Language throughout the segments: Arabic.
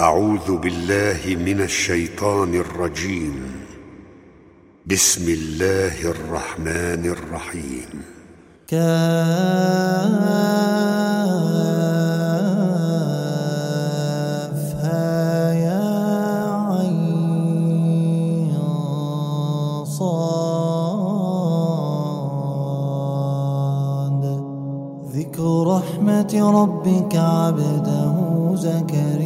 أعوذ بالله من الشيطان الرجيم. بسم الله الرحمن الرحيم. كافها يا عين صاد. ذكر رحمة ربك عبده زكريا.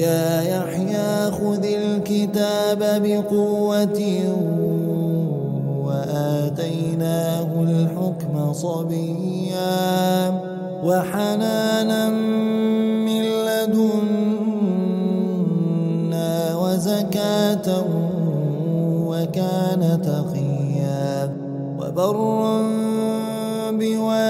يا يحيى خذ الكتاب بقوة وآتيناه الحكم صبيا وحنانا من لدنا وزكاة وكان تقيا وبرا بوالديه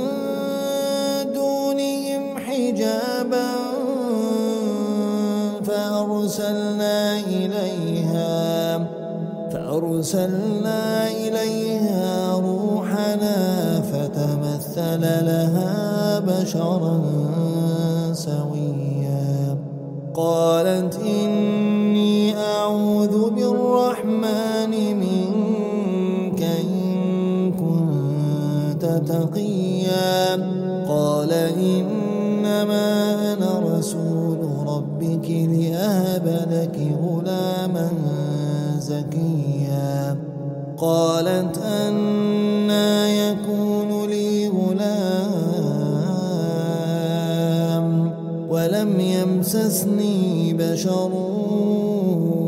حجابا فأرسلنا إليها فأرسلنا إليها روحنا فتمثل لها بشرا سويا. قالت إني بشر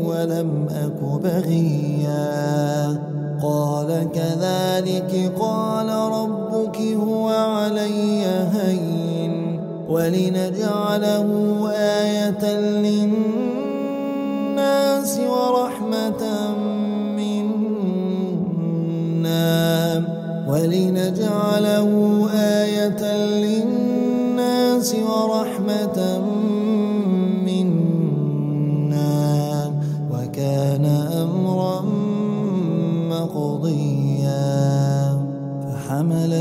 ولم أك بغيا. قال كذلك قال ربك هو علي هين. ولنجعله آية للناس ورحمة منا. ولنجعله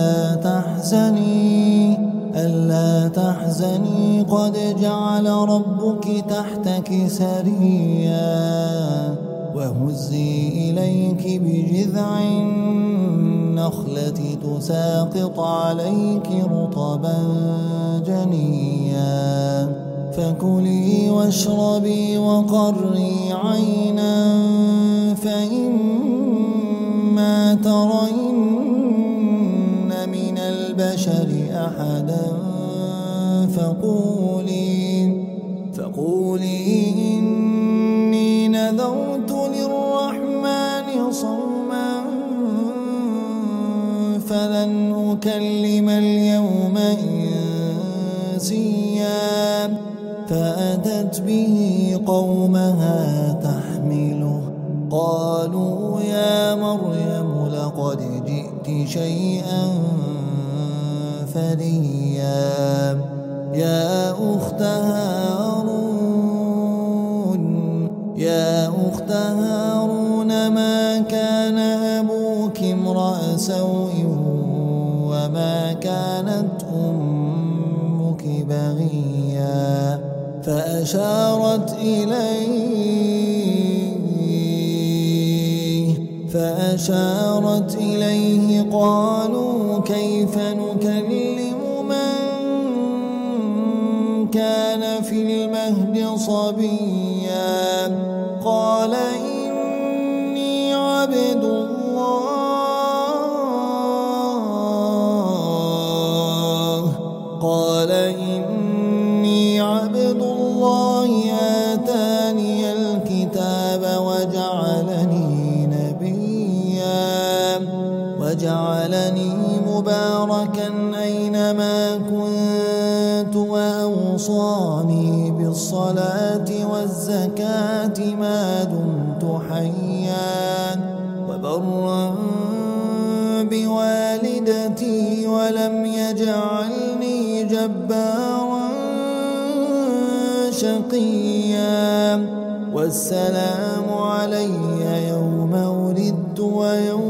ألا تحزني ألا تحزني قد جعل ربك تحتك سريا وهزي إليك بجذع النخلة تساقط عليك رطبا جنيا فكلي واشربي وقري عينا فإما ترين البشر أحدا فقولي فأشارت إليه فأشارت إليه قالوا كيف نكلم من كان في المهد صبيا؟ وأوصاني بالصلاة والزكاة ما دمت حيا وبرا بوالدتي ولم يجعلني جبارا شقيا والسلام علي يوم ولدت ويوم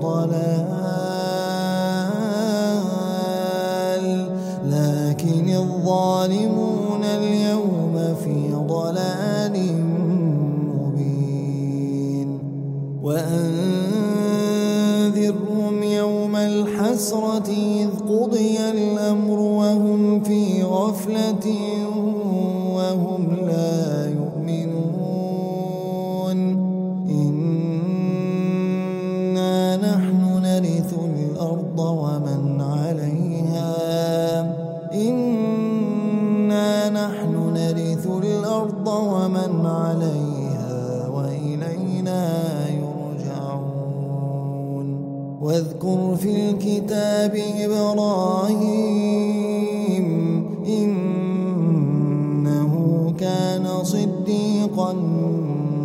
ضلال. لكن الظالمون اليوم في ضلال مبين. وأنذرهم يوم الحسرة الكتاب إبراهيم إنه كان صديقا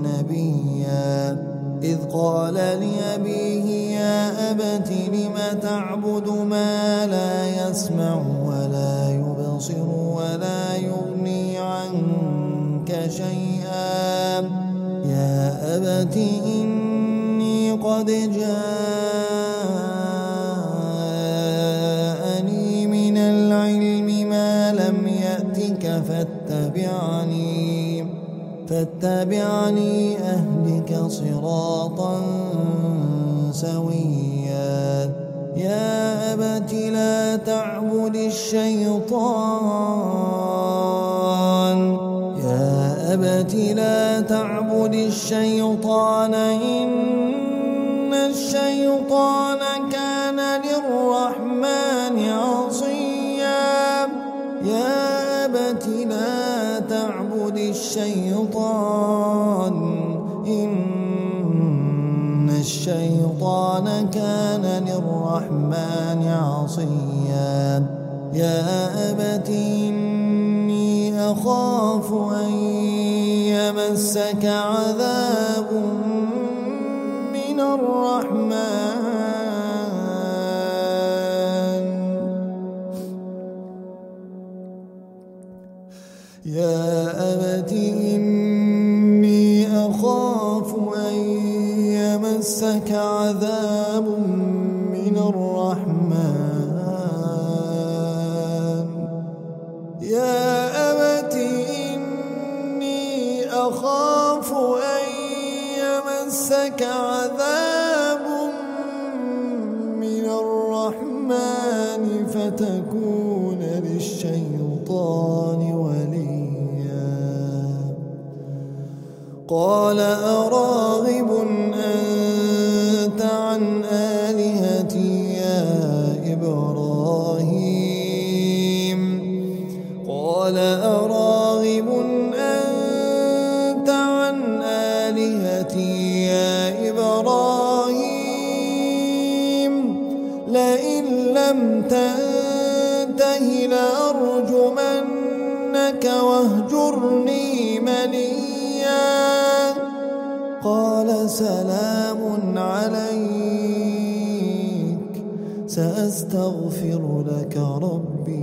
نبيا. إذ قال لأبيه يا أبت لم تعبد ما لا يسمع ولا يبصر ولا يغني عنك شيئا. يا أبت إني قد جاءني فاتبعني فاتبعني أهلك صراطا سويا. يا أبت لا تعبد الشيطان. يا أبت لا تعبد الشيطان. إن الشيطان كان الشيطان كان للرحمن عصيا. يا أبت إني أخاف أن يمسك عذاب من الرحمن. يا أبت إني يمسك عذاب من الرحمن. تنته لأرجمنك واهجرني مليا. قال سلام عليك. سأستغفر لك ربي.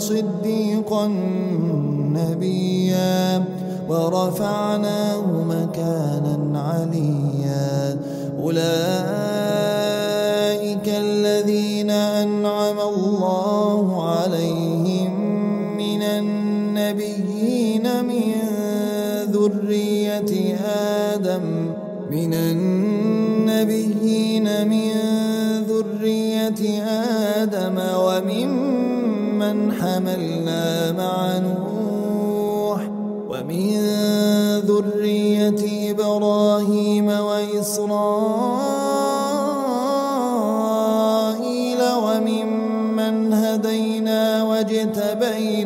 صديقا نبيا ورفعناه مكانا عليا. أولئك الذين أنعم الله عليهم من النبيين من ذرية آدم من النبيين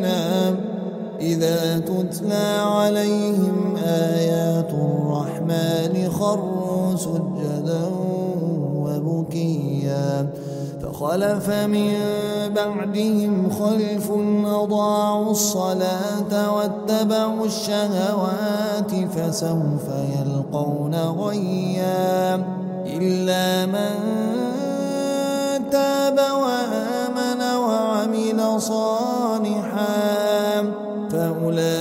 واجتبينا إذا تتلى عليهم آيات الرحمن خروا سجدا وبكيا فخلف من بعدهم خلف أضاعوا الصلاة واتبعوا الشهوات فسوف يلقون غيا إلا من تاب وآمن صالحا فأولئك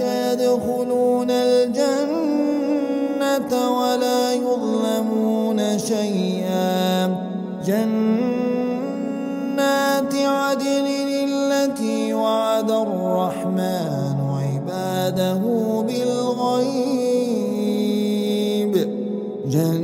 يدخلون الجنة ولا يظلمون شيئا. جنات عدن التي وعد الرحمن عباده بالغيب. جنات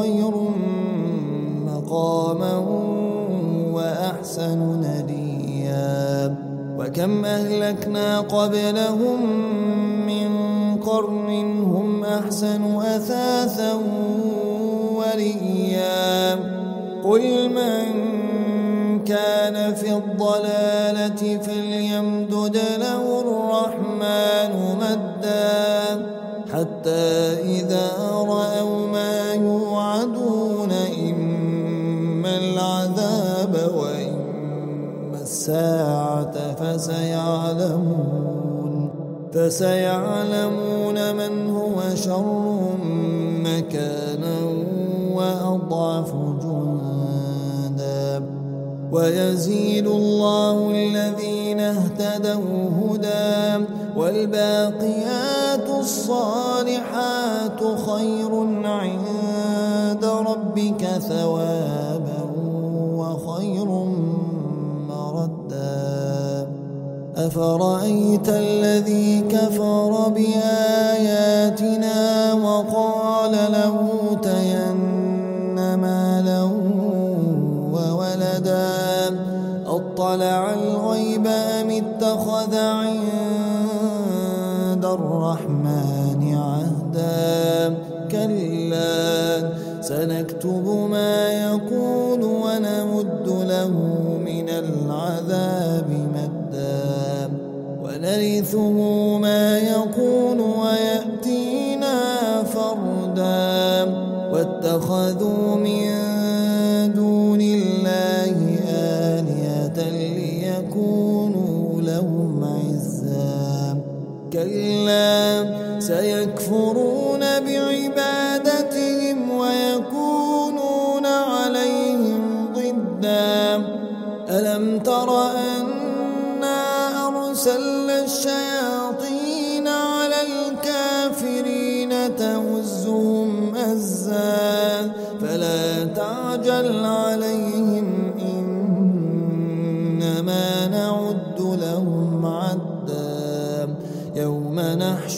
خير مقاما وأحسن نديا. وكم أهلكنا قبلهم من قرن هم أحسن أثاثا وليا. قل من كان في الضلالة فليمدد له الرحمن مدا. حتى إذا الساعة فسيعلمون فسيعلمون من هو شر مكانا وأضعف جندا ويزيد الله الذين اهتدوا هدى والباقيات الصالحات خير عند ربك ثوابا أفرأيت الذي كفر بآياتنا وقال له تين مالا وولدا؟ أطلع الغيب أم اتخذ عند الرحمن عهدا؟ كلا سنكتب ما يقول ونمد له من العذاب. ونرثه ما يقول ويأتينا فردا واتخذوا من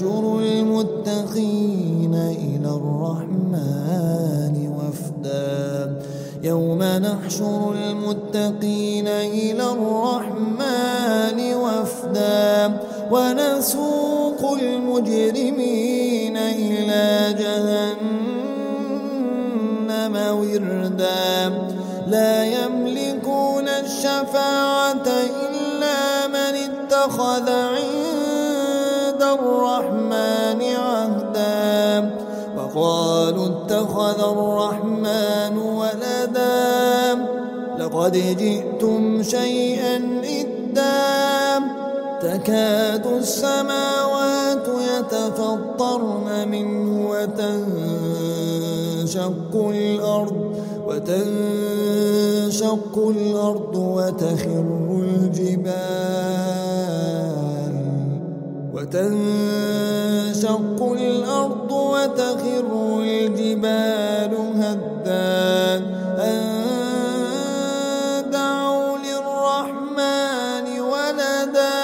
نحشر المتقين إلى الرحمن وفدا. يوم نحشر المتقين إلى الرحمن وفدا. ونسوق المجرمين اتخذ الرحمن ولدا. لقد جئتم شيئا إدا. تكاد السماوات يتفطرن منه وتنشق الأرض وتنشق الأرض وتخر الجبال. وتنشق الأرض وتخر الجبال هدا أن دعوا للرحمن ولدا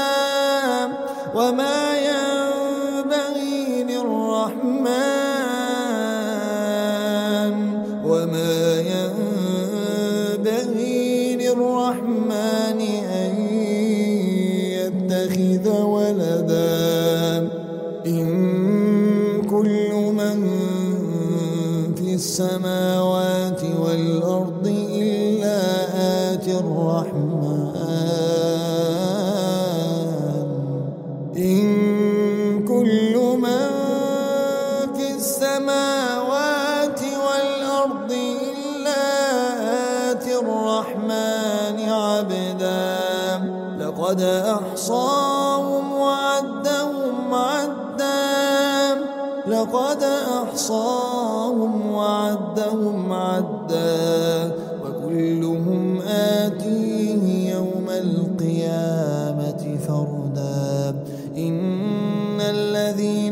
وما ينبغي للرحمن وما ينبغي للرحمن أن يتخذ ولدا إن السماوات والأرض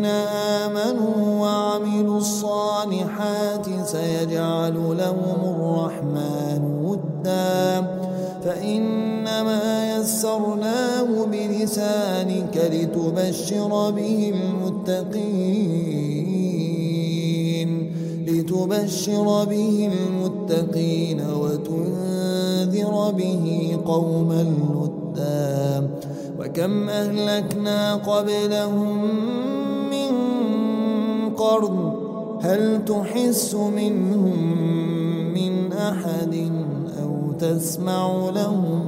آمنوا وعملوا الصالحات سيجعل لهم الرحمن ودا. فإنما يسرناه بلسانك لتبشر به المتقين لتبشر به المتقين وتنذر به قوما لدا. وكم أهلكنا قبلهم القرن هل تحس منهم من أحد أو تسمع لهم؟